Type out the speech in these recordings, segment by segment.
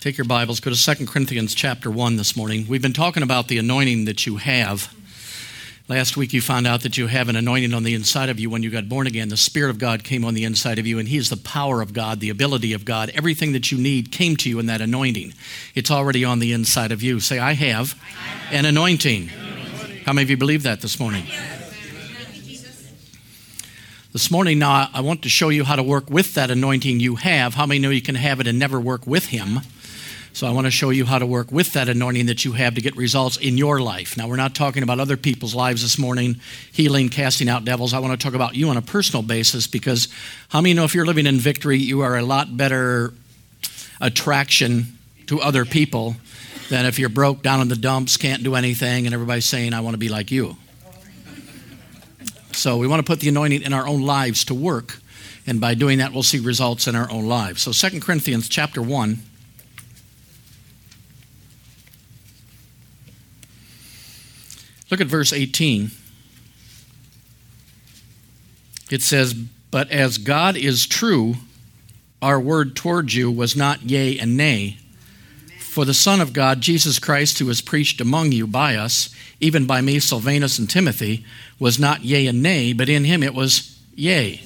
Take your Bibles, go to 2 Corinthians chapter 1 this morning. We've been talking about the anointing that you have. Last week you found out that you have an anointing on the inside of you when you got born again. The Spirit of God came on the inside of you, and He is the power of God, the ability of God. Everything that you need came to you in that anointing. It's already on the inside of you. Say, I have an anointing. How many of you believe that this morning? This morning, now, I want to show you how to work with that anointing you have. How many know you can have it and never work with Him? So I want to show you how to work with that anointing that you have to get results in your life. Now, we're not talking about other people's lives this morning, healing, casting out devils. I want to talk about you on a personal basis because how many know if you're living in victory, you are a lot better attraction to other people than if you're broke down in the dumps, can't do anything, and everybody's saying, I want to be like you. So we want to put the anointing in our own lives to work, and by doing that, we'll see results in our own lives. So 2 Corinthians chapter 1. Look at verse 18. It says, But as God is true, our word towards you was not yea and nay. For the Son of God, Jesus Christ, who was preached among you by us, even by me, Silvanus, and Timothy, was not yea and nay, but in him it was yea.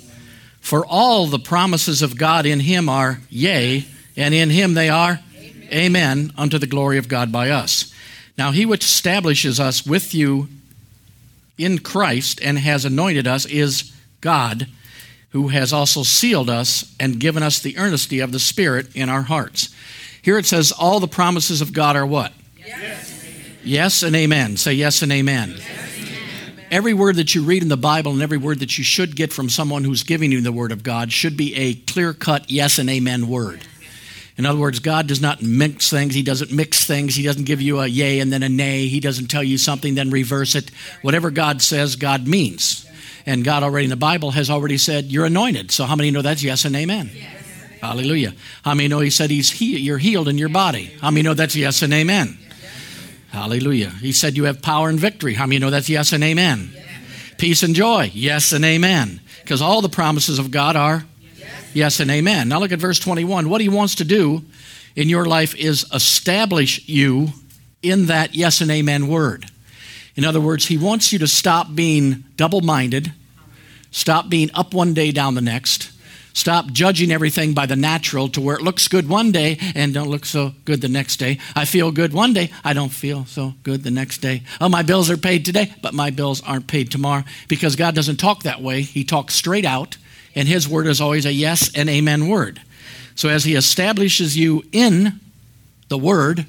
For all the promises of God in him are yea, and in him they are amen, amen unto the glory of God by us. Now, he which establishes us with you in Christ and has anointed us is God, who has also sealed us and given us the earnesty of the Spirit in our hearts. Here it says, All the promises of God are what? Yes, yes and amen. Say yes and amen. Yes, amen. Every word that you read in the Bible and every word that you should get from someone who's giving you the Word of God should be a clear cut yes and amen word. In other words, God does not mix things. He doesn't mix things. He doesn't give you a yay and then a nay. He doesn't tell you something, then reverse it. Whatever God says, God means. And God already in the Bible has already said, You're anointed. So how many know that's yes and amen? Yes. Hallelujah. How many know He said he's he- You're healed in your body? How many know that's yes and amen? Hallelujah. He said you have power and victory. How many know that's yes and amen? Peace and joy. Yes and amen. Because all the promises of God are Yes and amen. Now look at verse 21. What he wants to do in your life is establish you in that yes and amen word. In other words, he wants you to stop being double minded, stop being up one day, down the next, stop judging everything by the natural to where it looks good one day and don't look so good the next day. I feel good one day, I don't feel so good the next day. Oh, my bills are paid today, but my bills aren't paid tomorrow because God doesn't talk that way. He talks straight out and his word is always a yes and amen word. So as he establishes you in the word,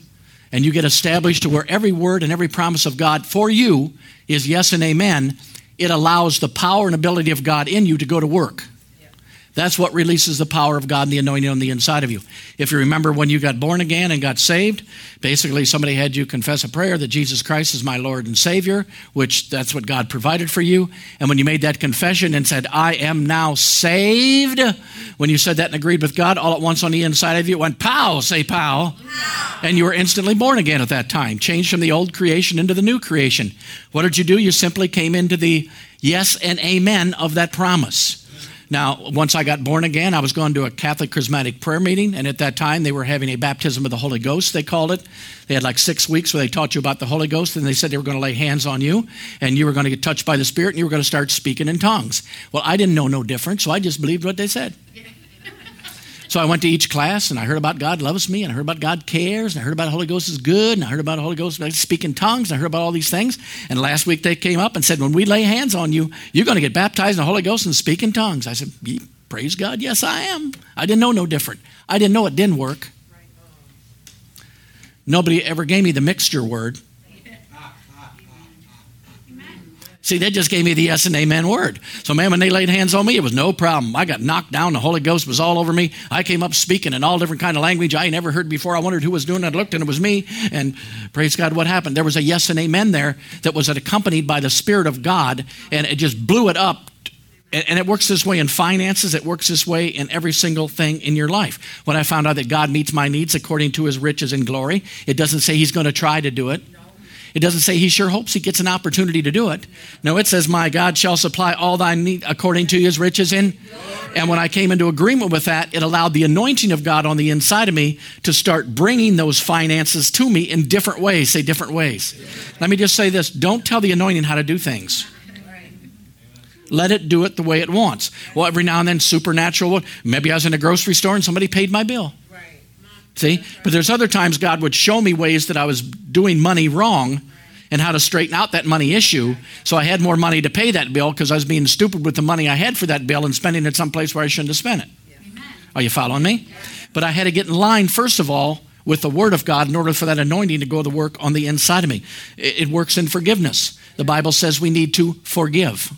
and you get established to where every word and every promise of God for you is yes and amen, it allows the power and ability of God in you to go to work. That's what releases the power of God and the anointing on the inside of you. If you remember when you got born again and got saved, basically somebody had you confess a prayer that Jesus Christ is my Lord and Savior, which that's what God provided for you. And when you made that confession and said, I am now saved, when you said that and agreed with God, all at once on the inside of you, it went pow, say pow. And you were instantly born again at that time, changed from the old creation into the new creation. What did you do? You simply came into the yes and amen of that promise. Now, once I got born again, I was going to a Catholic charismatic prayer meeting, and at that time they were having a baptism of the Holy Ghost, they called it. They had like six weeks where they taught you about the Holy Ghost, and they said they were going to lay hands on you, and you were going to get touched by the Spirit, and you were going to start speaking in tongues. Well, I didn't know no different, so I just believed what they said. So I went to each class and I heard about God loves me and I heard about God cares and I heard about the Holy Ghost is good and I heard about the Holy Ghost speaking tongues and I heard about all these things. And last week they came up and said, when we lay hands on you, you're going to get baptized in the Holy Ghost and speak in tongues. I said, praise God, yes I am. I didn't know no different. I didn't know it didn't work. Nobody ever gave me the mixture word. See, they just gave me the yes and amen word. So, man, when they laid hands on me, it was no problem. I got knocked down. The Holy Ghost was all over me. I came up speaking in all different kind of language I never heard before. I wondered who was doing it. I looked and it was me. And praise God, what happened? There was a yes and amen there that was accompanied by the Spirit of God, and it just blew it up and it works this way in finances, it works this way in every single thing in your life. When I found out that God meets my needs according to his riches and glory, it doesn't say he's going to try to do it. It doesn't say he sure hopes he gets an opportunity to do it. No, it says, My God shall supply all thy need according to his riches in. And when I came into agreement with that, it allowed the anointing of God on the inside of me to start bringing those finances to me in different ways. Say different ways. Let me just say this don't tell the anointing how to do things. Let it do it the way it wants. Well, every now and then, supernatural. Maybe I was in a grocery store and somebody paid my bill. See? But there's other times God would show me ways that I was doing money wrong and how to straighten out that money issue. So I had more money to pay that bill because I was being stupid with the money I had for that bill and spending it someplace where I shouldn't have spent it. Are you following me? But I had to get in line, first of all, with the Word of God in order for that anointing to go to work on the inside of me. It works in forgiveness. The Bible says we need to forgive.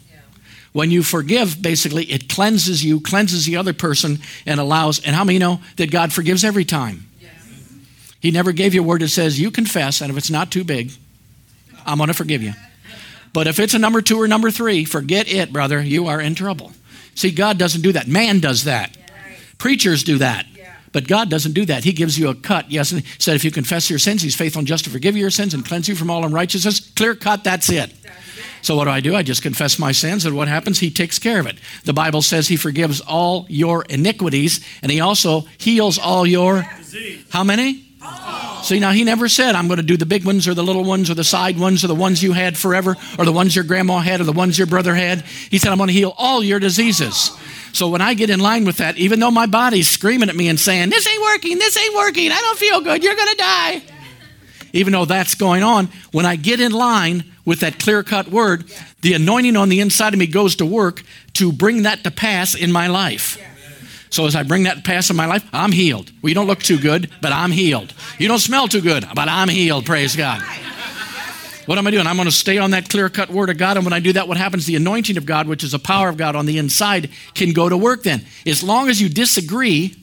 When you forgive, basically, it cleanses you, cleanses the other person, and allows. And how many know that God forgives every time? He never gave you a word that says, You confess, and if it's not too big, I'm going to forgive you. But if it's a number two or number three, forget it, brother. You are in trouble. See, God doesn't do that. Man does that. Preachers do that. But God doesn't do that. He gives you a cut. Yes, and He said, if you confess your sins, He's faithful and just to forgive you your sins and cleanse you from all unrighteousness. Clear cut, that's it. So what do I do? I just confess my sins, and what happens? He takes care of it. The Bible says He forgives all your iniquities, and He also heals all your. How many? See, now he never said, I'm going to do the big ones or the little ones or the side ones or the ones you had forever or the ones your grandma had or the ones your brother had. He said, I'm going to heal all your diseases. So when I get in line with that, even though my body's screaming at me and saying, This ain't working, this ain't working, I don't feel good, you're going to die. Even though that's going on, when I get in line with that clear cut word, the anointing on the inside of me goes to work to bring that to pass in my life. So as I bring that pass in my life, I'm healed. Well, you don't look too good, but I'm healed. You don't smell too good, but I'm healed. Praise God. What am I doing? I'm going to stay on that clear cut word of God. And when I do that, what happens? The anointing of God, which is the power of God on the inside, can go to work then. As long as you disagree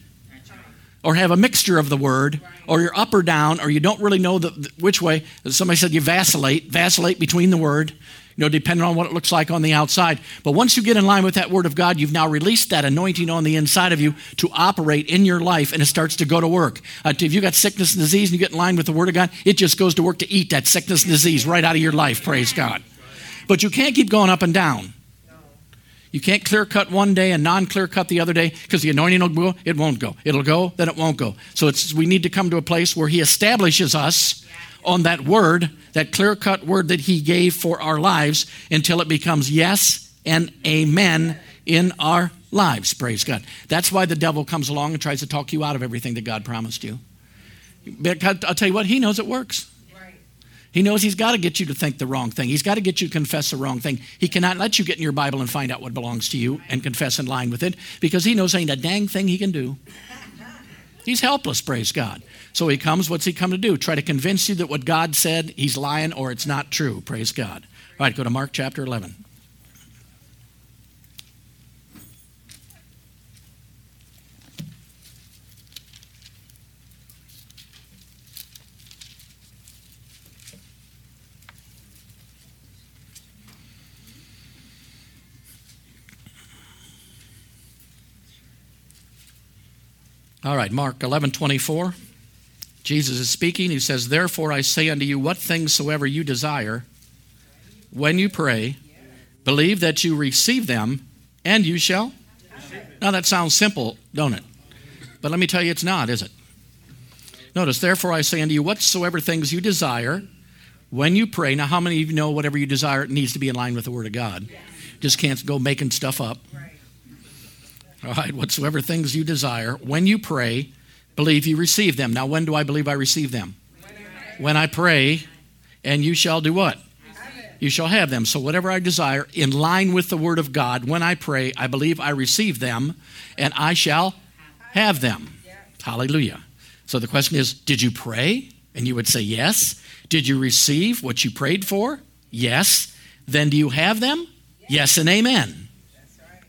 or have a mixture of the word, or you're up or down, or you don't really know the, which way, somebody said you vacillate, vacillate between the word you know, depending on what it looks like on the outside. But once you get in line with that Word of God, you've now released that anointing on the inside of you to operate in your life, and it starts to go to work. Uh, if you got sickness and disease and you get in line with the Word of God, it just goes to work to eat that sickness and disease right out of your life, praise God. But you can't keep going up and down. You can't clear cut one day and non clear cut the other day because the anointing will go, it won't go. It'll go, then it won't go. So it's, we need to come to a place where He establishes us on that word, that clear cut word that He gave for our lives until it becomes yes and amen in our lives. Praise God. That's why the devil comes along and tries to talk you out of everything that God promised you. But I'll tell you what, he knows it works. He knows he's got to get you to think the wrong thing. He's got to get you to confess the wrong thing. He cannot let you get in your Bible and find out what belongs to you and confess in line with it because he knows ain't a dang thing he can do. He's helpless, praise God. So he comes, what's he come to do? Try to convince you that what God said, he's lying or it's not true, praise God. All right, go to Mark chapter 11. All right, Mark 11 24. Jesus is speaking. He says, Therefore I say unto you, what things soever you desire, when you pray, believe that you receive them, and you shall. Now that sounds simple, don't it? But let me tell you, it's not, is it? Notice, therefore I say unto you, whatsoever things you desire, when you pray. Now, how many of you know whatever you desire needs to be in line with the Word of God? Just can't go making stuff up. All right, whatsoever things you desire, when you pray, believe you receive them. Now, when do I believe I receive them? When I pray, and you shall do what? You shall have them. So, whatever I desire, in line with the Word of God, when I pray, I believe I receive them, and I shall have them. Hallelujah. So, the question is Did you pray? And you would say yes. Did you receive what you prayed for? Yes. Then do you have them? Yes, and amen.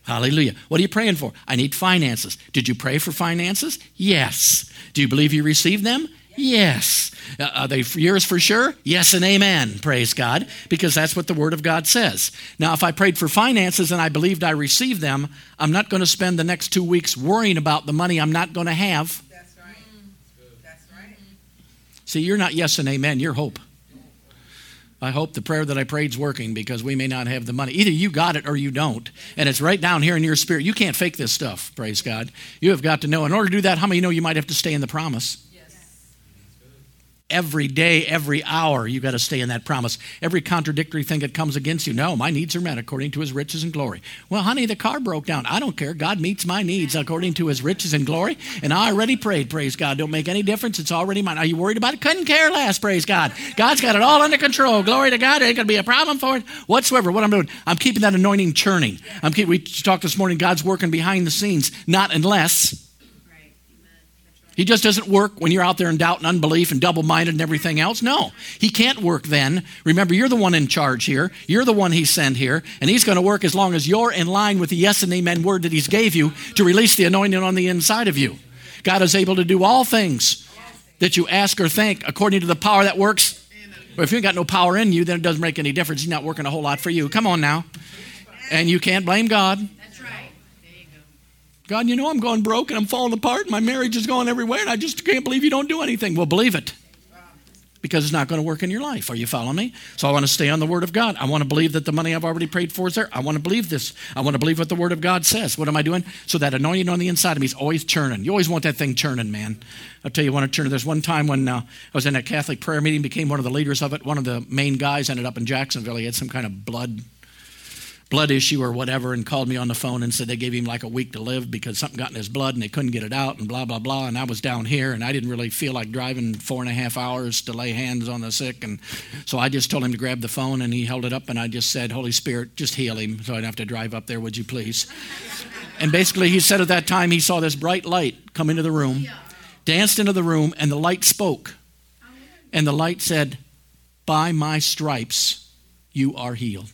Hallelujah. What are you praying for? I need finances. Did you pray for finances? Yes. Do you believe you received them? Yes. Uh, are they yours for sure? Yes and amen. Praise God. Because that's what the Word of God says. Now, if I prayed for finances and I believed I received them, I'm not going to spend the next two weeks worrying about the money I'm not going to have. That's right. That's right. See, you're not yes and amen, you're hope. I hope the prayer that I prayed is working because we may not have the money. Either you got it or you don't. And it's right down here in your spirit. You can't fake this stuff, praise God. You have got to know. In order to do that, how many know you might have to stay in the promise? Every day, every hour, you got to stay in that promise. Every contradictory thing that comes against you, no, my needs are met according to his riches and glory. Well, honey, the car broke down. I don't care. God meets my needs according to his riches and glory. And I already prayed, praise God. Don't make any difference. It's already mine. Are you worried about it? Couldn't care less, praise God. God's got it all under control. Glory to God. There ain't going to be a problem for it whatsoever. What I'm doing, I'm keeping that anointing churning. I'm keep, we talked this morning, God's working behind the scenes, not unless he just doesn't work when you're out there in doubt and unbelief and double minded and everything else. No, he can't work then. Remember, you're the one in charge here. You're the one he sent here, and he's going to work as long as you're in line with the yes and amen word that he's gave you to release the anointing on the inside of you. God is able to do all things that you ask or think according to the power that works. But if you ain't got no power in you, then it doesn't make any difference. He's not working a whole lot for you. Come on now. And you can't blame God. God, you know I'm going broke and I'm falling apart. My marriage is going everywhere, and I just can't believe you don't do anything. Well, believe it. Because it's not going to work in your life. Are you following me? So I want to stay on the Word of God. I want to believe that the money I've already prayed for is there. I want to believe this. I want to believe what the Word of God says. What am I doing? So that anointing on the inside of me is always churning. You always want that thing churning, man. I'll tell you, want to churn. There's one time when uh, I was in a Catholic prayer meeting, became one of the leaders of it. One of the main guys ended up in Jacksonville. He had some kind of blood blood issue or whatever and called me on the phone and said they gave him like a week to live because something got in his blood and they couldn't get it out and blah blah blah. And i was down here and i didn't really feel like driving four and a half hours to lay hands on the sick. And so i just told him to grab the phone and he held it up and i just said holy spirit just heal him so i don't have to drive up there would you please? And basically he said at that time he saw this bright light come into the room danced into the room and the light spoke. And the light said by my stripes you are healed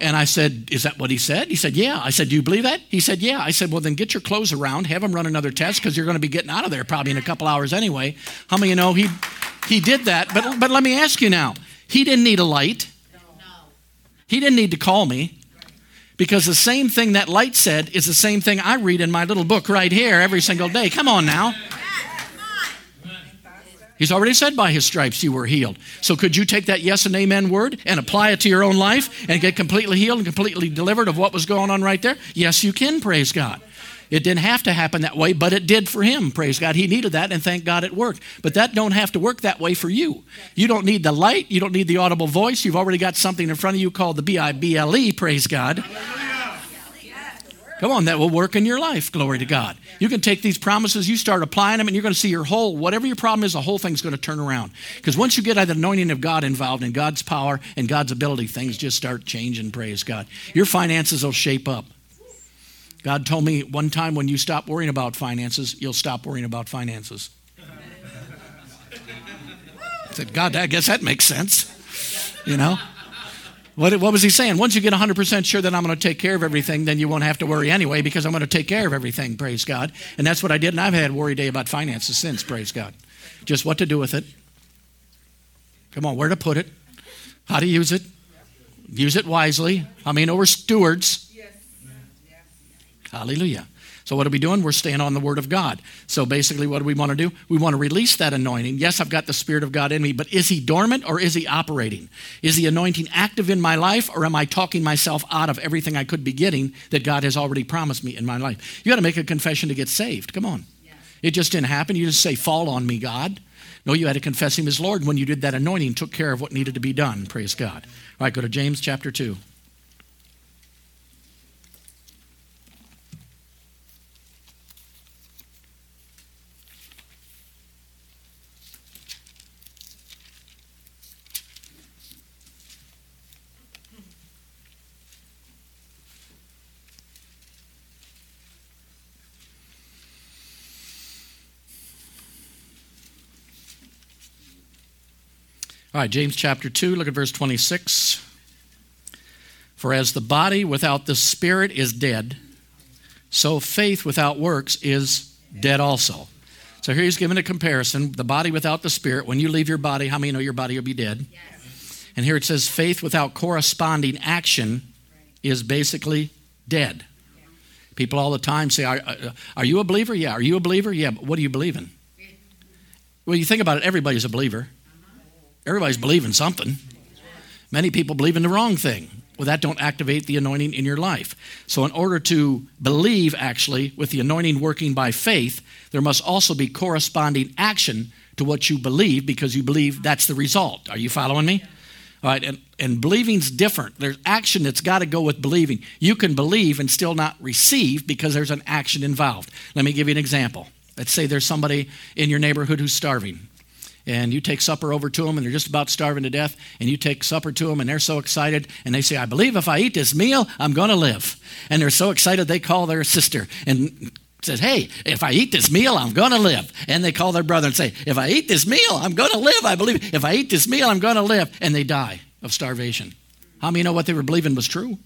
and I said, Is that what he said? He said, Yeah. I said, Do you believe that? He said, Yeah. I said, Well, then get your clothes around, have him run another test because you're going to be getting out of there probably in a couple hours anyway. How many you know he, he did that? But, but let me ask you now he didn't need a light, he didn't need to call me. Because the same thing that light said is the same thing I read in my little book right here every single day. Come on now. He's already said by his stripes you were healed. So could you take that yes and amen word and apply it to your own life and get completely healed and completely delivered of what was going on right there? Yes, you can, praise God. It didn't have to happen that way, but it did for him. Praise God. He needed that and thank God it worked. But that don't have to work that way for you. You don't need the light, you don't need the audible voice. You've already got something in front of you called the B I B L E, praise God. Come on, that will work in your life. Glory to God. You can take these promises, you start applying them, and you're going to see your whole, whatever your problem is, the whole thing's going to turn around. Because once you get the anointing of God involved in God's power and God's ability, things just start changing. Praise God. Your finances will shape up. God told me one time when you stop worrying about finances, you'll stop worrying about finances. I said, God, I guess that makes sense. You know? What, what was he saying? Once you get 100% sure that I'm going to take care of everything, then you won't have to worry anyway because I'm going to take care of everything, praise God. And that's what I did. And I've had worry day about finances since, praise God. Just what to do with it. Come on, where to put it, how to use it, use it wisely. I mean, we're stewards. Hallelujah. So, what are we doing? We're staying on the Word of God. So, basically, what do we want to do? We want to release that anointing. Yes, I've got the Spirit of God in me, but is He dormant or is He operating? Is the anointing active in my life or am I talking myself out of everything I could be getting that God has already promised me in my life? You got to make a confession to get saved. Come on. It just didn't happen. You just say, Fall on me, God. No, you had to confess Him as Lord. When you did that anointing, took care of what needed to be done. Praise God. All right, go to James chapter 2. All right, James chapter 2, look at verse 26. For as the body without the spirit is dead, so faith without works is dead also. So here he's giving a comparison the body without the spirit. When you leave your body, how many know your body will be dead? Yes. And here it says faith without corresponding action is basically dead. People all the time say, are, uh, are you a believer? Yeah. Are you a believer? Yeah. But what do you believe in? Well, you think about it, everybody's a believer. Everybody's believing something. Many people believe in the wrong thing. Well, that don't activate the anointing in your life. So, in order to believe, actually, with the anointing working by faith, there must also be corresponding action to what you believe because you believe that's the result. Are you following me? All right, and, and believing's different. There's action that's got to go with believing. You can believe and still not receive because there's an action involved. Let me give you an example. Let's say there's somebody in your neighborhood who's starving and you take supper over to them and they're just about starving to death and you take supper to them and they're so excited and they say i believe if i eat this meal i'm going to live. And they're so excited they call their sister and says hey if i eat this meal i'm going to live. And they call their brother and say if i eat this meal i'm going to live i believe. If i eat this meal i'm going to live. And they die of starvation. How many know what they were believing was true?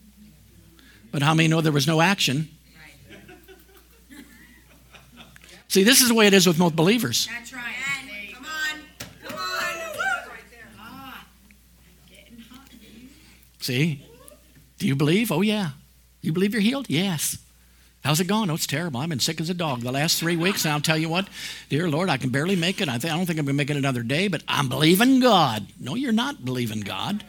But how many know there was no action? See this is the way it is with most believers. That's right. See? Do you believe? Oh, yeah. You believe you're healed? Yes. How's it going? Oh, it's terrible. I've been sick as a dog the last three weeks, and I'll tell you what, dear Lord, I can barely make it. I, th- I don't think I'm going to make it another day, but I'm believing God. No, you're not believing God.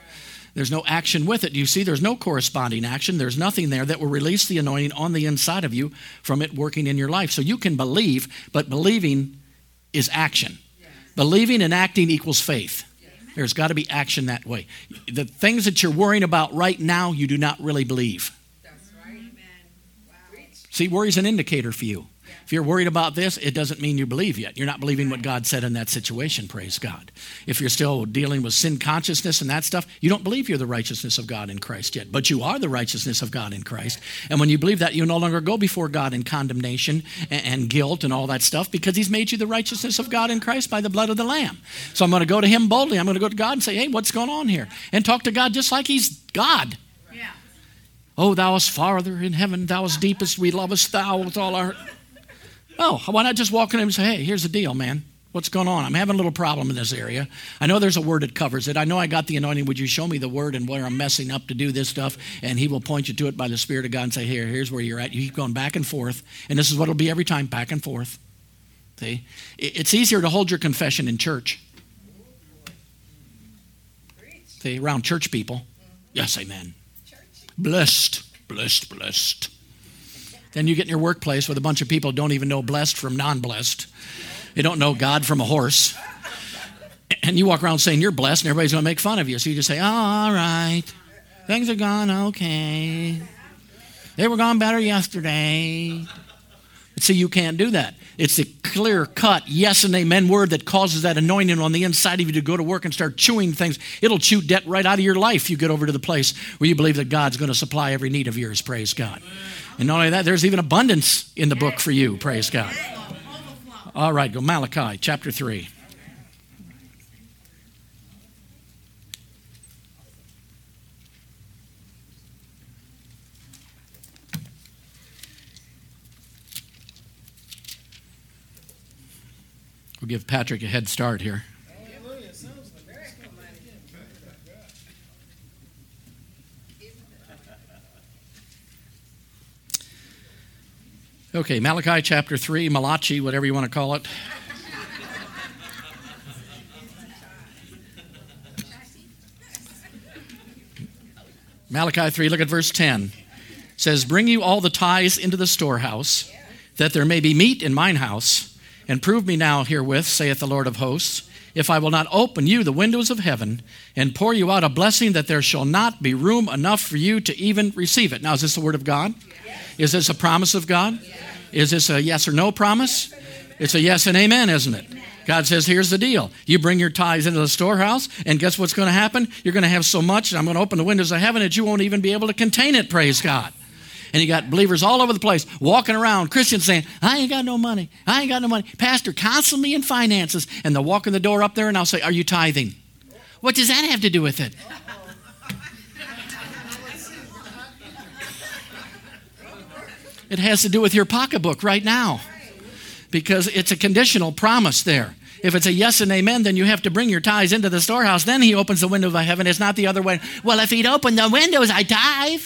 There's no action with it. You see, there's no corresponding action. There's nothing there that will release the anointing on the inside of you from it working in your life. So you can believe, but believing is action. Believing and acting equals faith. There's got to be action that way. The things that you're worrying about right now, you do not really believe. That's right. Wow. See, worry's an indicator for you. If you're worried about this, it doesn't mean you believe yet. You're not believing what God said in that situation, praise God. If you're still dealing with sin consciousness and that stuff, you don't believe you're the righteousness of God in Christ yet, but you are the righteousness of God in Christ. And when you believe that, you no longer go before God in condemnation and, and guilt and all that stuff because He's made you the righteousness of God in Christ by the blood of the Lamb. So I'm going to go to Him boldly. I'm going to go to God and say, hey, what's going on here? And talk to God just like He's God. Oh, thou art farther in heaven, thou art deepest, we lovest thou with all our Oh, why not just walk in and say, hey, here's the deal, man. What's going on? I'm having a little problem in this area. I know there's a word that covers it. I know I got the anointing. Would you show me the word and where I'm messing up to do this stuff? And he will point you to it by the Spirit of God and say, here, here's where you're at. You keep going back and forth. And this is what it'll be every time, back and forth. See? It's easier to hold your confession in church. See, around church people. Yes, amen. Blessed, blessed, blessed. Then you get in your workplace with a bunch of people who don't even know blessed from non blessed. They don't know God from a horse. And you walk around saying you're blessed, and everybody's going to make fun of you. So you just say, oh, all right. Things are gone okay. They were gone better yesterday. But see, you can't do that. It's the clear cut yes and amen word that causes that anointing on the inside of you to go to work and start chewing things. It'll chew debt right out of your life. You get over to the place where you believe that God's going to supply every need of yours. Praise God. And not only that, there's even abundance in the book for you. Praise God. All right, go Malachi chapter 3. We'll give Patrick a head start here. Okay, Malachi chapter 3, Malachi, whatever you want to call it. Malachi 3, look at verse 10. It says, Bring you all the tithes into the storehouse, that there may be meat in mine house, and prove me now herewith, saith the Lord of hosts, if I will not open you the windows of heaven and pour you out a blessing that there shall not be room enough for you to even receive it. Now, is this the word of God? Is this a promise of God? Is this a yes or no promise? It's a yes and amen, isn't it? God says, here's the deal. You bring your tithes into the storehouse, and guess what's going to happen? You're going to have so much, and I'm going to open the windows of heaven that you won't even be able to contain it, praise God. And you got believers all over the place walking around, Christians saying, I ain't got no money. I ain't got no money. Pastor, counsel me in finances. And they'll walk in the door up there and I'll say, Are you tithing? What does that have to do with it? It has to do with your pocketbook right now because it's a conditional promise there. If it's a yes and amen, then you have to bring your tithes into the storehouse. Then he opens the window of heaven. It's not the other way. Well, if he'd opened the windows, I'd tithe.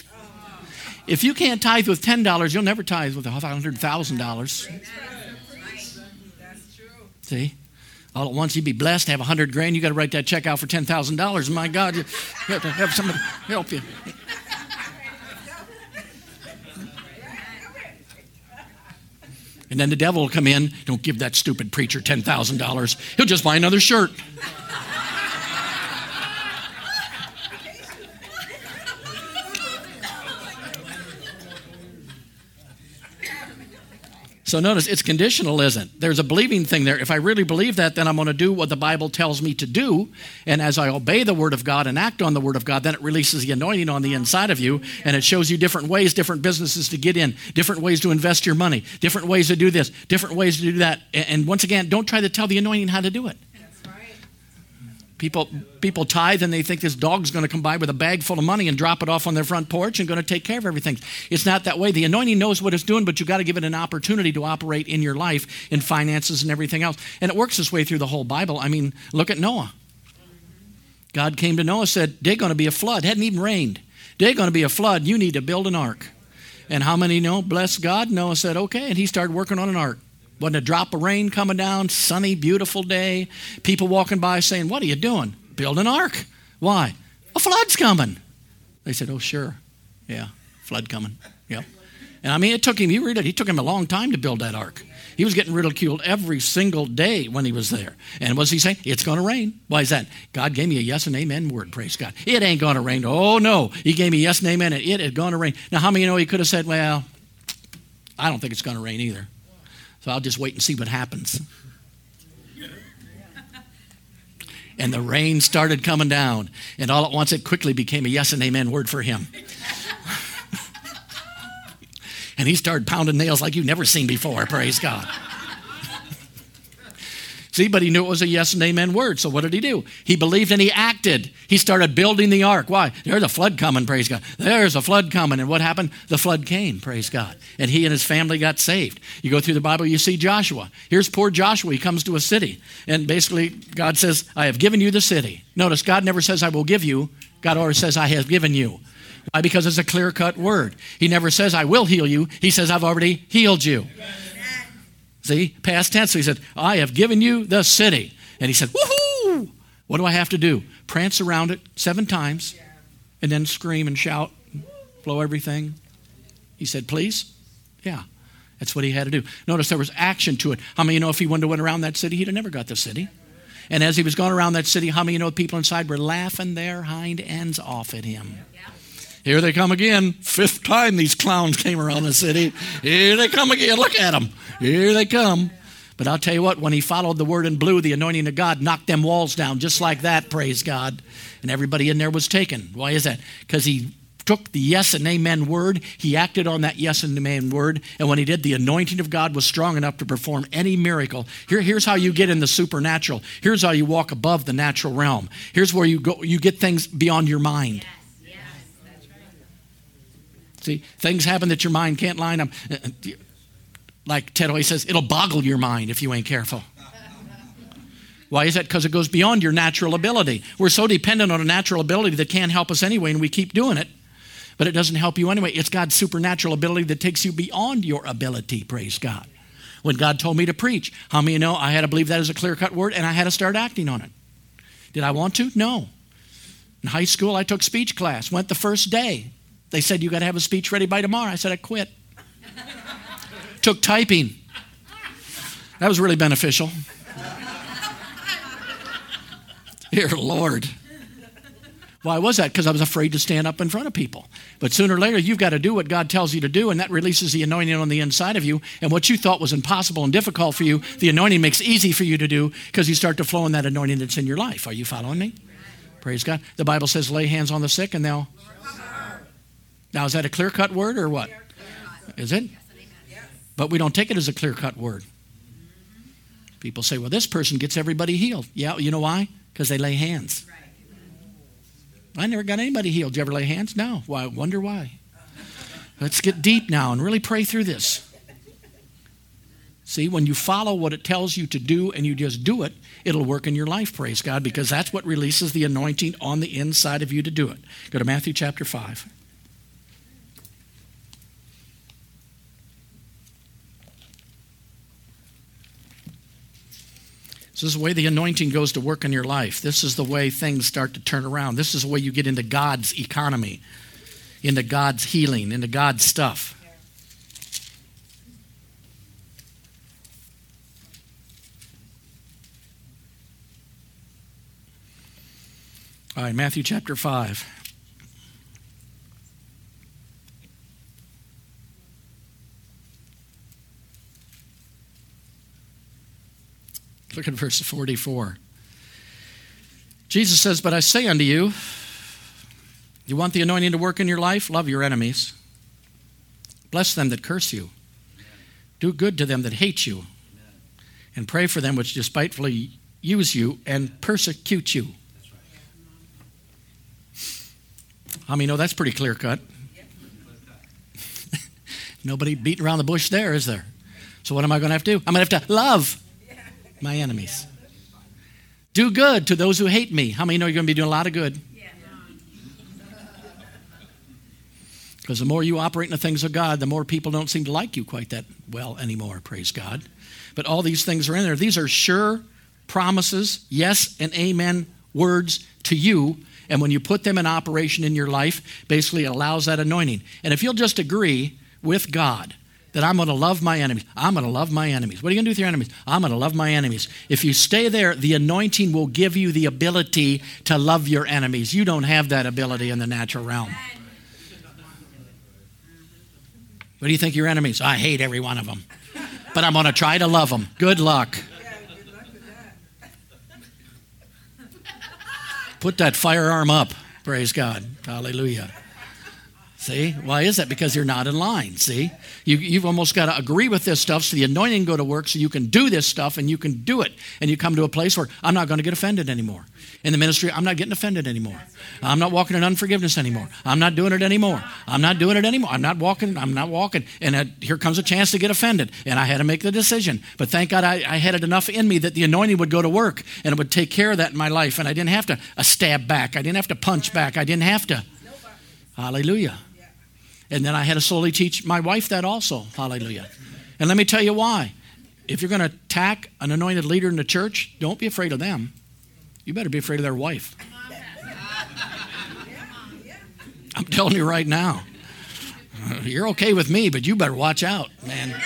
If you can't tithe with $10, you'll never tithe with $100,000. See? All at once, you'd be blessed to have 100 grand. You got to write that check out for $10,000. My God, you have to have somebody help you. And then the devil will come in. Don't give that stupid preacher $10,000. He'll just buy another shirt. So notice it's conditional, isn't? There's a believing thing there. If I really believe that, then I'm going to do what the Bible tells me to do. And as I obey the Word of God and act on the Word of God, then it releases the anointing on the inside of you and it shows you different ways, different businesses to get in, different ways to invest your money, different ways to do this, different ways to do that. And once again, don't try to tell the anointing how to do it. People, people tithe and they think this dog's going to come by with a bag full of money and drop it off on their front porch and going to take care of everything. It's not that way. The anointing knows what it's doing, but you've got to give it an opportunity to operate in your life, in finances and everything else. And it works this way through the whole Bible. I mean, look at Noah. God came to Noah said, There's going to be a flood. It hadn't even rained. There's going to be a flood. You need to build an ark. And how many know? Bless God. Noah said, Okay. And he started working on an ark. Wasn't a drop of rain coming down, sunny, beautiful day. People walking by saying, What are you doing? Build an ark. Why? A flood's coming. They said, Oh, sure. Yeah, flood coming. Yep. And I mean, it took him, you read it, he took him a long time to build that ark. He was getting ridiculed every single day when he was there. And was he saying? It's going to rain. Why is that? God gave me a yes and amen word, praise God. It ain't going to rain. Oh, no. He gave me yes and amen, and it is going to rain. Now, how many know he could have said, Well, I don't think it's going to rain either. So I'll just wait and see what happens. And the rain started coming down. And all at once, it quickly became a yes and amen word for him. and he started pounding nails like you've never seen before. Praise God. See, but he knew it was a yes and amen word. So what did he do? He believed and he acted. He started building the ark. Why? There's a flood coming, praise God. There's a flood coming. And what happened? The flood came, praise God. And he and his family got saved. You go through the Bible, you see Joshua. Here's poor Joshua. He comes to a city. And basically, God says, I have given you the city. Notice, God never says, I will give you. God always says, I have given you. Why? Because it's a clear cut word. He never says, I will heal you. He says, I've already healed you. See, past tense. So he said, I have given you the city. And he said, Woohoo! What do I have to do? Prance around it seven times and then scream and shout, blow everything. He said, Please? Yeah. That's what he had to do. Notice there was action to it. How many you know if he have went around that city, he'd have never got the city? And as he was going around that city, how many you know the people inside were laughing their hind ends off at him? Here they come again. Fifth time these clowns came around the city. Here they come again. Look at them. Here they come. But I'll tell you what, when he followed the word in blue, the anointing of God knocked them walls down just like that, praise God. And everybody in there was taken. Why is that? Because he took the yes and amen word, he acted on that yes and amen word, and when he did, the anointing of God was strong enough to perform any miracle. Here, here's how you get in the supernatural. Here's how you walk above the natural realm. Here's where you go you get things beyond your mind. See, things happen that your mind can't line up. Like Ted always says, it'll boggle your mind if you ain't careful. Why is that? Because it goes beyond your natural ability. We're so dependent on a natural ability that can't help us anyway, and we keep doing it. But it doesn't help you anyway. It's God's supernatural ability that takes you beyond your ability, praise God. When God told me to preach, how many know I had to believe that as a clear cut word and I had to start acting on it? Did I want to? No. In high school, I took speech class, went the first day. They said, You got to have a speech ready by tomorrow. I said, I quit. Took typing. That was really beneficial. Dear Lord. Why was that? Because I was afraid to stand up in front of people. But sooner or later, you've got to do what God tells you to do, and that releases the anointing on the inside of you. And what you thought was impossible and difficult for you, the anointing makes easy for you to do because you start to flow in that anointing that's in your life. Are you following me? Praise God. The Bible says, lay hands on the sick and they'll. Now, is that a clear cut word or what? Is it? But we don't take it as a clear cut word. People say, well, this person gets everybody healed. Yeah, you know why? Because they lay hands. I never got anybody healed. Did you ever lay hands? No. Why? I wonder why. Let's get deep now and really pray through this. See, when you follow what it tells you to do and you just do it, it'll work in your life, praise God, because that's what releases the anointing on the inside of you to do it. Go to Matthew chapter 5. This is the way the anointing goes to work in your life. This is the way things start to turn around. This is the way you get into God's economy, into God's healing, into God's stuff. All right, Matthew chapter 5. Look at verse 44. Jesus says, But I say unto you, you want the anointing to work in your life? Love your enemies. Bless them that curse you. Do good to them that hate you. And pray for them which despitefully use you and persecute you. I mean, no, that's pretty clear cut. Nobody beating around the bush there, is there? So what am I going to have to do? I'm going to have to love my enemies. Do good to those who hate me. How many know you're going to be doing a lot of good? Because the more you operate in the things of God, the more people don't seem to like you quite that well anymore, praise God. But all these things are in there. These are sure promises, yes and amen words to you. And when you put them in operation in your life, basically it allows that anointing. And if you'll just agree with God that I'm going to love my enemies. I'm going to love my enemies. What are you going to do with your enemies? I'm going to love my enemies. If you stay there, the anointing will give you the ability to love your enemies. You don't have that ability in the natural realm. What do you think your enemies? I hate every one of them. But I'm going to try to love them. Good luck. Put that firearm up. Praise God. Hallelujah. See? Why is that? Because you're not in line. See? You, have almost got to agree with this stuff so the anointing go to work so you can do this stuff and you can do it. And you come to a place where I'm not going to get offended anymore. In the ministry, I'm not getting offended anymore. I'm not walking in unforgiveness anymore. I'm not doing it anymore. I'm not doing it anymore. I'm not walking. I'm not walking. And uh, here comes a chance to get offended. And I had to make the decision. But thank God I, I, had it enough in me that the anointing would go to work and it would take care of that in my life. And I didn't have to a stab back. I didn't have to punch back. I didn't have to. Hallelujah. And then I had to slowly teach my wife that also. Hallelujah. And let me tell you why. If you're going to attack an anointed leader in the church, don't be afraid of them. You better be afraid of their wife. I'm telling you right now. Uh, you're okay with me, but you better watch out, man.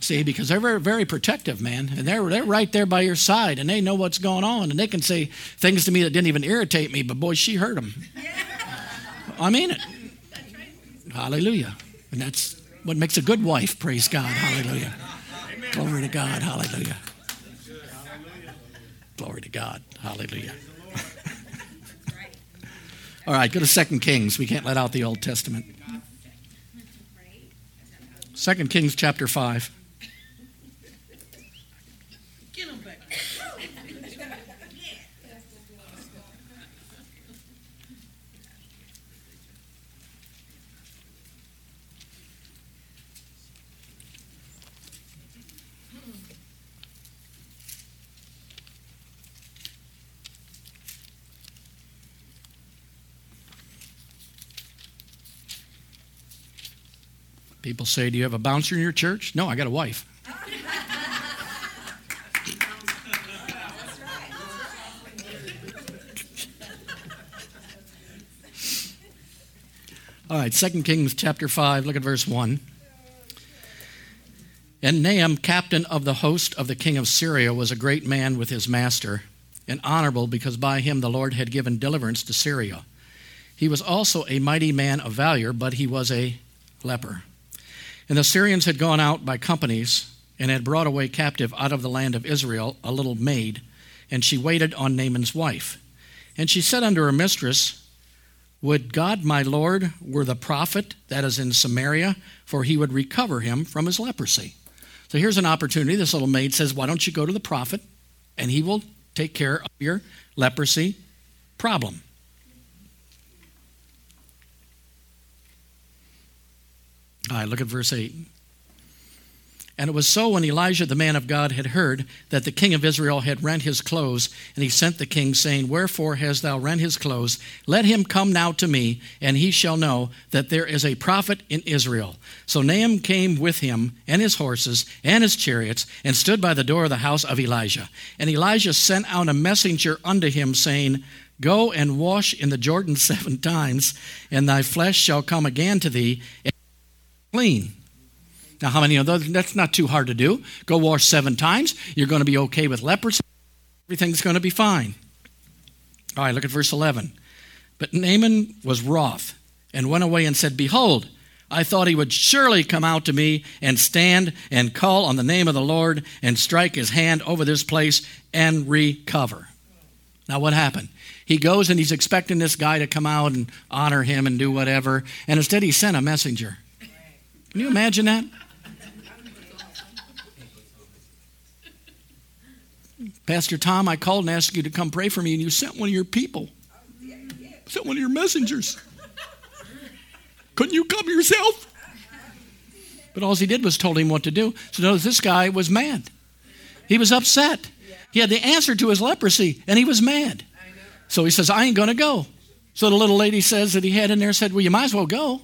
See, because they're very, very protective, man. And they're, they're right there by your side, and they know what's going on. And they can say things to me that didn't even irritate me, but boy, she heard them. I mean it. Hallelujah. And that's what makes a good wife, praise God. Hallelujah. Glory to God. Hallelujah. Glory to God. Hallelujah. All right, go to Second Kings. We can't let out the Old Testament. Second Kings chapter 5. People say, Do you have a bouncer in your church? No, I got a wife. All right, 2 Kings chapter 5, look at verse 1. And Naaman, captain of the host of the king of Syria, was a great man with his master, and honorable because by him the Lord had given deliverance to Syria. He was also a mighty man of valor, but he was a leper. And the Syrians had gone out by companies and had brought away captive out of the land of Israel a little maid, and she waited on Naaman's wife. And she said unto her mistress, Would God my Lord were the prophet that is in Samaria, for he would recover him from his leprosy. So here's an opportunity. This little maid says, Why don't you go to the prophet, and he will take care of your leprosy problem. All right, look at verse 8. And it was so when Elijah the man of God had heard that the king of Israel had rent his clothes, and he sent the king, saying, Wherefore hast thou rent his clothes? Let him come now to me, and he shall know that there is a prophet in Israel. So Naaman came with him, and his horses, and his chariots, and stood by the door of the house of Elijah. And Elijah sent out a messenger unto him, saying, Go and wash in the Jordan seven times, and thy flesh shall come again to thee, clean. Now, how many of those? That's not too hard to do. Go wash seven times. You're going to be okay with leprosy. Everything's going to be fine. All right, look at verse 11. But Naaman was wroth and went away and said, Behold, I thought he would surely come out to me and stand and call on the name of the Lord and strike his hand over this place and recover. Now, what happened? He goes and he's expecting this guy to come out and honor him and do whatever, and instead he sent a messenger. Can you imagine that? Pastor Tom, I called and asked you to come pray for me, and you sent one of your people. Sent one of your messengers. Couldn't you come yourself? But all he did was told him what to do. So notice this guy was mad. He was upset. He had the answer to his leprosy, and he was mad. So he says, I ain't going to go. So the little lady says that he had in there said, Well, you might as well go.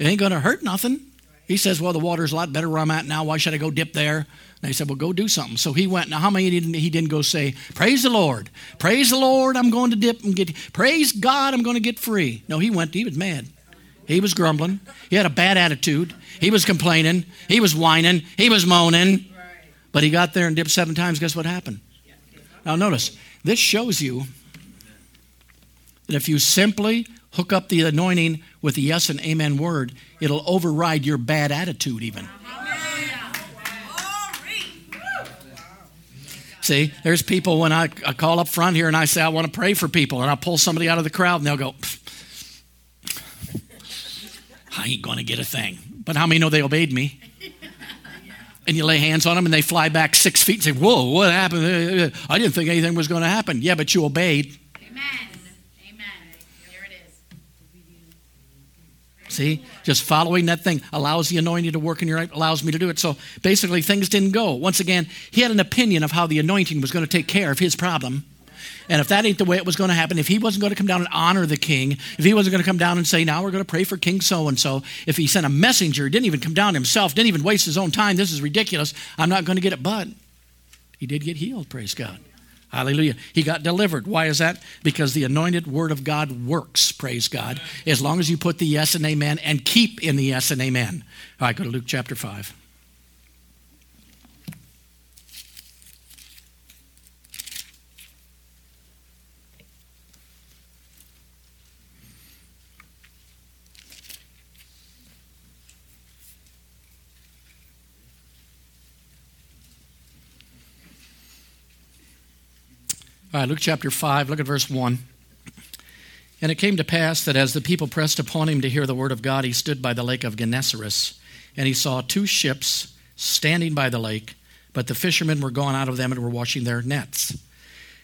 It ain't going to hurt nothing. He says, Well, the water's a lot better where I'm at now. Why should I go dip there? And they said, Well, go do something. So he went. Now, how many didn't he didn't go say, Praise the Lord. Praise the Lord. I'm going to dip and get, praise God. I'm going to get free. No, he went. He was mad. He was grumbling. He had a bad attitude. He was complaining. He was whining. He was moaning. But he got there and dipped seven times. Guess what happened? Now, notice, this shows you that if you simply hook up the anointing with the yes and amen word, it'll override your bad attitude, even. See, there's people when I, I, call up front here and I say, I want to pray for people, and I pull somebody out of the crowd and they'll go, I ain't going to get a thing. But how many know they obeyed me? And you lay hands on them and they fly back six feet and say, Whoa, what happened? I didn't think anything was going to happen. Yeah, but you obeyed. See, just following that thing allows the anointing to work in your life, allows me to do it. So basically, things didn't go. Once again, he had an opinion of how the anointing was going to take care of his problem. And if that ain't the way it was going to happen, if he wasn't going to come down and honor the king, if he wasn't going to come down and say, now we're going to pray for King so and so, if he sent a messenger, didn't even come down himself, didn't even waste his own time, this is ridiculous, I'm not going to get it. But he did get healed, praise God. Hallelujah. He got delivered. Why is that? Because the anointed word of God works, praise God, as long as you put the yes and amen and keep in the yes and amen. All right, go to Luke chapter 5. Right, Luke chapter 5, look at verse 1. And it came to pass that as the people pressed upon him to hear the word of God, he stood by the lake of Gennesaret, and he saw two ships standing by the lake, but the fishermen were gone out of them and were washing their nets.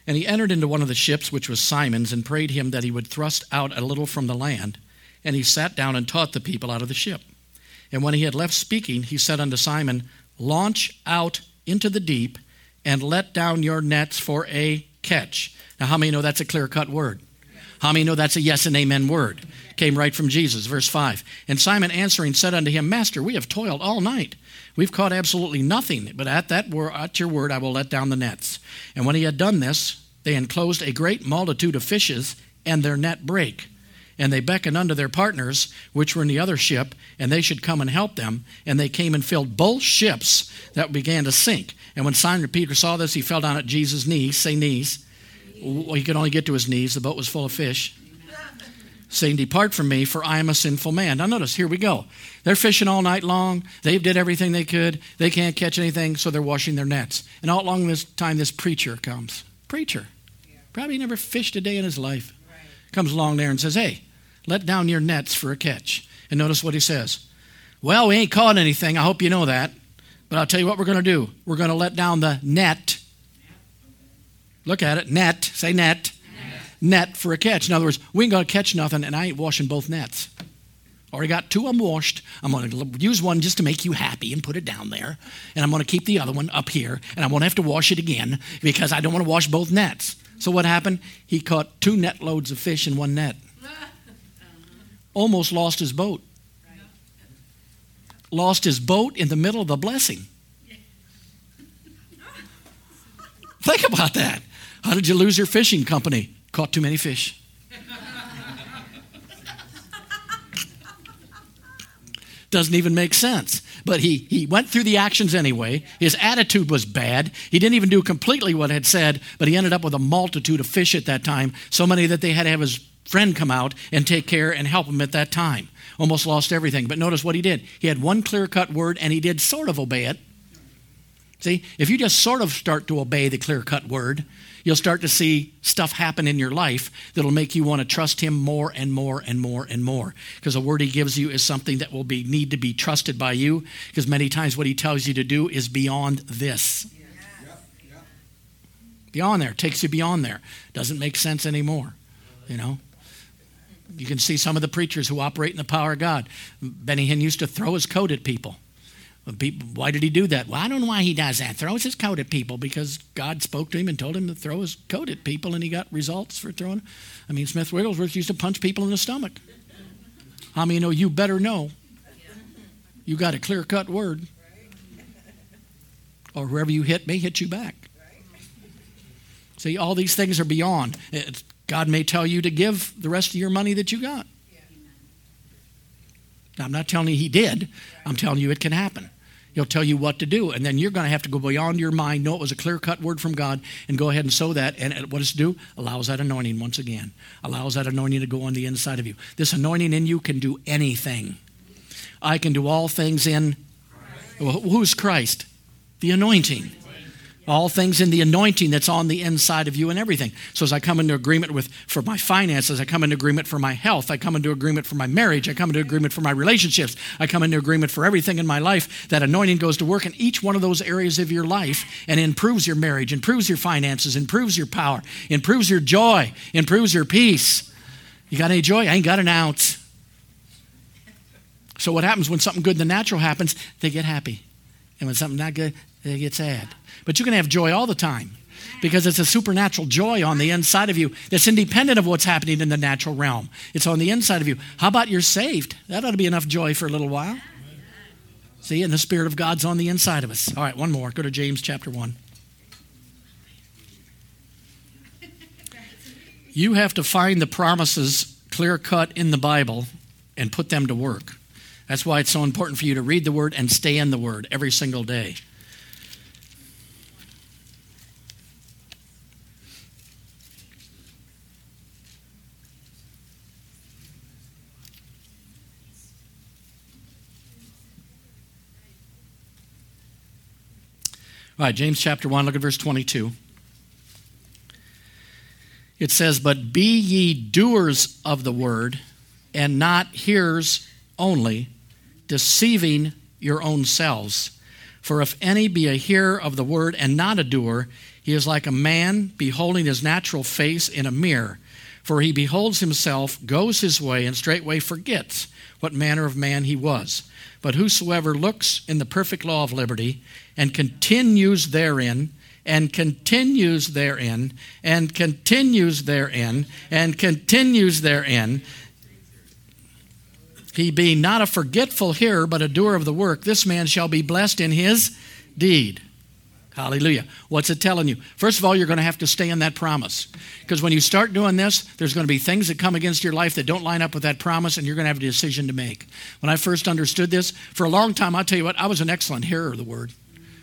And he entered into one of the ships, which was Simon's, and prayed him that he would thrust out a little from the land. And he sat down and taught the people out of the ship. And when he had left speaking, he said unto Simon, Launch out into the deep and let down your nets for a catch. Now, how many know that's a clear cut word? How many know that's a yes and amen word? Came right from Jesus. Verse 5. And Simon answering said unto him, Master, we have toiled all night. We've caught absolutely nothing, but at that word, at your word, I will let down the nets. And when he had done this, they enclosed a great multitude of fishes, and their net brake. And they beckoned unto their partners, which were in the other ship, and they should come and help them. And they came and filled both ships that began to sink. And when Simon Peter saw this, he fell down at Jesus' knees, say knees. Well, he could only get to his knees. The boat was full of fish. Saying, Depart from me, for I am a sinful man. Now, notice, here we go. They're fishing all night long. They did everything they could. They can't catch anything, so they're washing their nets. And all along this time, this preacher comes. Preacher. Probably never fished a day in his life. Comes along there and says, Hey, let down your nets for a catch. And notice what he says. Well, we ain't caught anything. I hope you know that. But I'll tell you what we're going to do. We're going to let down the net. Look at it. Net. Say net. Net, net for a catch. In other words, we ain't going to catch nothing, and I ain't washing both nets. Already got two them washed. I'm going to use one just to make you happy and put it down there. And I'm going to keep the other one up here. And I won't have to wash it again because I don't want to wash both nets. So what happened? He caught two net loads of fish in one net. Almost lost his boat. Lost his boat in the middle of a blessing. Think about that. How did you lose your fishing company? Caught too many fish. Doesn't even make sense. But he, he went through the actions anyway. His attitude was bad. He didn't even do completely what had said, but he ended up with a multitude of fish at that time, so many that they had to have his friend come out and take care and help him at that time. Almost lost everything. But notice what he did. He had one clear cut word and he did sort of obey it. See, if you just sort of start to obey the clear cut word, you'll start to see stuff happen in your life that'll make you want to trust him more and more and more and more because the word he gives you is something that will be need to be trusted by you because many times what he tells you to do is beyond this beyond there takes you beyond there doesn't make sense anymore you know you can see some of the preachers who operate in the power of god benny hinn used to throw his coat at people why did he do that? Well, I don't know why he does that. Throws his coat at people because God spoke to him and told him to throw his coat at people, and he got results for throwing. I mean, Smith Wigglesworth used to punch people in the stomach. How many know oh, you better know? You got a clear cut word, or whoever you hit may hit you back. See, all these things are beyond. God may tell you to give the rest of your money that you got. Now, I'm not telling you he did. I'm telling you it can happen. He'll tell you what to do. And then you're going to have to go beyond your mind, know it was a clear cut word from God, and go ahead and sow that. And what does it do? Allows that anointing once again. Allows that anointing to go on the inside of you. This anointing in you can do anything. I can do all things in. Well, who's Christ? The anointing. All things in the anointing that's on the inside of you and everything. So as I come into agreement with for my finances, I come into agreement for my health, I come into agreement for my marriage, I come into agreement for my relationships, I come into agreement for everything in my life. That anointing goes to work in each one of those areas of your life and improves your marriage, improves your finances, improves your power, improves your joy, improves your peace. You got any joy? I ain't got an ounce. So what happens when something good in the natural happens? They get happy. And when something not good, they gets sad. But you can have joy all the time because it's a supernatural joy on the inside of you that's independent of what's happening in the natural realm. It's on the inside of you. How about you're saved? That ought to be enough joy for a little while. See, and the Spirit of God's on the inside of us. All right, one more. Go to James chapter 1. You have to find the promises clear cut in the Bible and put them to work. That's why it's so important for you to read the Word and stay in the Word every single day. All right, James chapter 1, look at verse 22. It says, But be ye doers of the word, and not hearers only, deceiving your own selves. For if any be a hearer of the word and not a doer, he is like a man beholding his natural face in a mirror. For he beholds himself, goes his way, and straightway forgets what manner of man he was. But whosoever looks in the perfect law of liberty and continues therein, and continues therein, and continues therein, and continues therein, he being not a forgetful hearer, but a doer of the work, this man shall be blessed in his deed. Hallelujah. What's it telling you? First of all, you're going to have to stay in that promise. Because when you start doing this, there's going to be things that come against your life that don't line up with that promise, and you're going to have a decision to make. When I first understood this, for a long time, I'll tell you what, I was an excellent hearer of the word.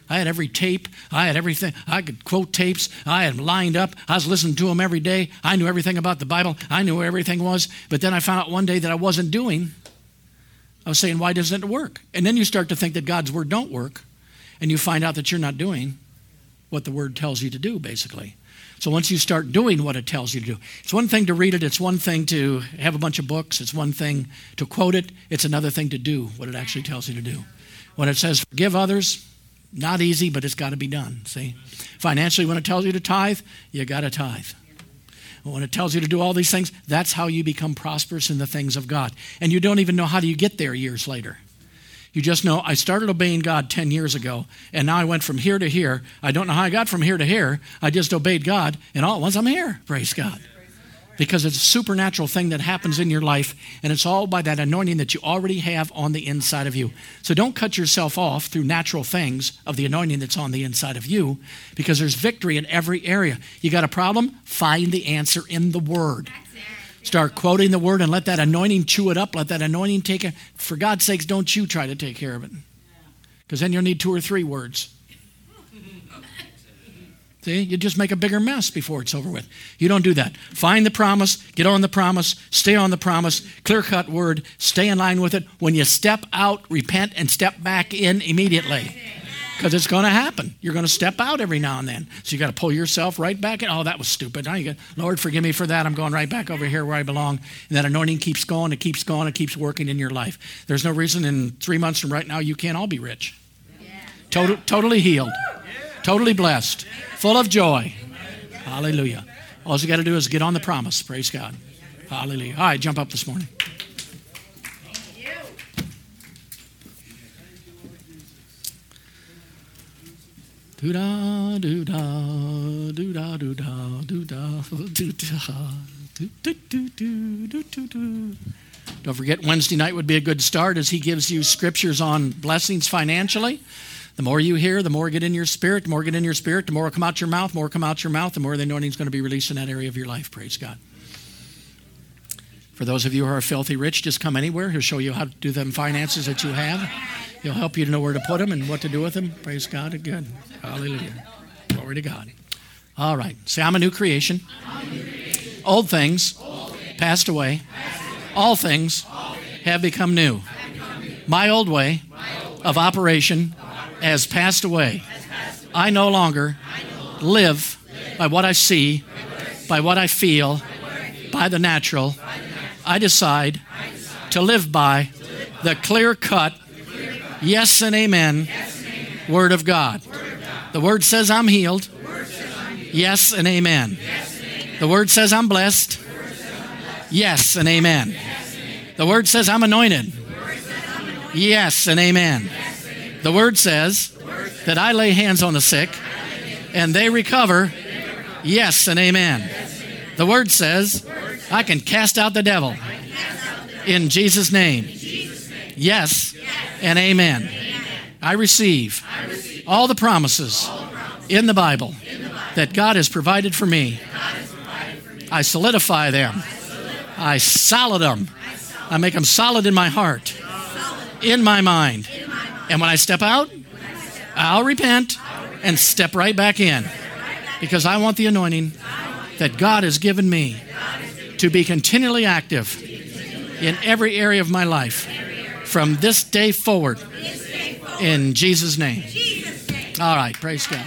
I had every tape. I had everything. I could quote tapes. I had them lined up. I was listening to them every day. I knew everything about the Bible. I knew where everything was. But then I found out one day that I wasn't doing. I was saying, why doesn't it work? And then you start to think that God's word don't work, and you find out that you're not doing what the word tells you to do, basically. So once you start doing what it tells you to do, it's one thing to read it, it's one thing to have a bunch of books, it's one thing to quote it, it's another thing to do what it actually tells you to do. When it says forgive others, not easy, but it's got to be done. See? Financially, when it tells you to tithe, you got to tithe. when it tells you to do all these things, that's how you become prosperous in the things of God. And you don't even know how do you get there years later. You just know I started obeying God 10 years ago, and now I went from here to here. I don't know how I got from here to here. I just obeyed God, and all at once I'm here. Praise God. Because it's a supernatural thing that happens in your life, and it's all by that anointing that you already have on the inside of you. So don't cut yourself off through natural things of the anointing that's on the inside of you, because there's victory in every area. You got a problem? Find the answer in the Word. Start quoting the word and let that anointing chew it up. Let that anointing take it. For God's sakes, don't you try to take care of it. Because then you'll need two or three words. See, you just make a bigger mess before it's over with. You don't do that. Find the promise, get on the promise, stay on the promise, clear cut word, stay in line with it. When you step out, repent and step back in immediately because it's going to happen. You're going to step out every now and then. So you got to pull yourself right back in. Oh, that was stupid. Now you got, Lord, forgive me for that. I'm going right back over here where I belong. And that anointing keeps going, it keeps going, it keeps working in your life. There's no reason in three months from right now you can't all be rich. Total, totally healed, totally blessed, full of joy. Hallelujah. All you got to do is get on the promise. Praise God. Hallelujah. All right, jump up this morning. Do da do da do da do da do da do da do do do do do do do. Don't forget Wednesday night would be a good start as he gives you scriptures on blessings financially. The more you hear, the more get in your spirit, the more get in your spirit, the more come out your mouth, more come out your mouth, the more the anointing is going to be released in that area of your life. Praise God. For those of you who are filthy rich, just come anywhere. He'll show you how to do them finances that you have. He'll help you to know where to put them and what to do with them. Praise God. Good. Hallelujah. Glory to God. All right. Say, I'm a new creation. Old things passed away. All things have become new. My old way of operation has passed away. I no longer live by what I see, by what I feel, by the natural. I decide to live by the clear cut, yes and amen Word of God. The Word says I'm healed. Yes and amen. The Word says I'm blessed. Yes and amen. The Word says I'm anointed. Yes and amen. The Word says that I lay hands on the sick and they recover. Yes and amen. The Word says I can cast out the devil in Jesus' name. Yes and amen. I receive all the promises in the Bible that God has provided for me. I solidify them. I solid them. I make them solid in my heart, in my mind. And when I step out, I'll repent and step right back in because I want the anointing that God has given me to be continually active in every area of my life from this day forward in Jesus' name. All right, praise God.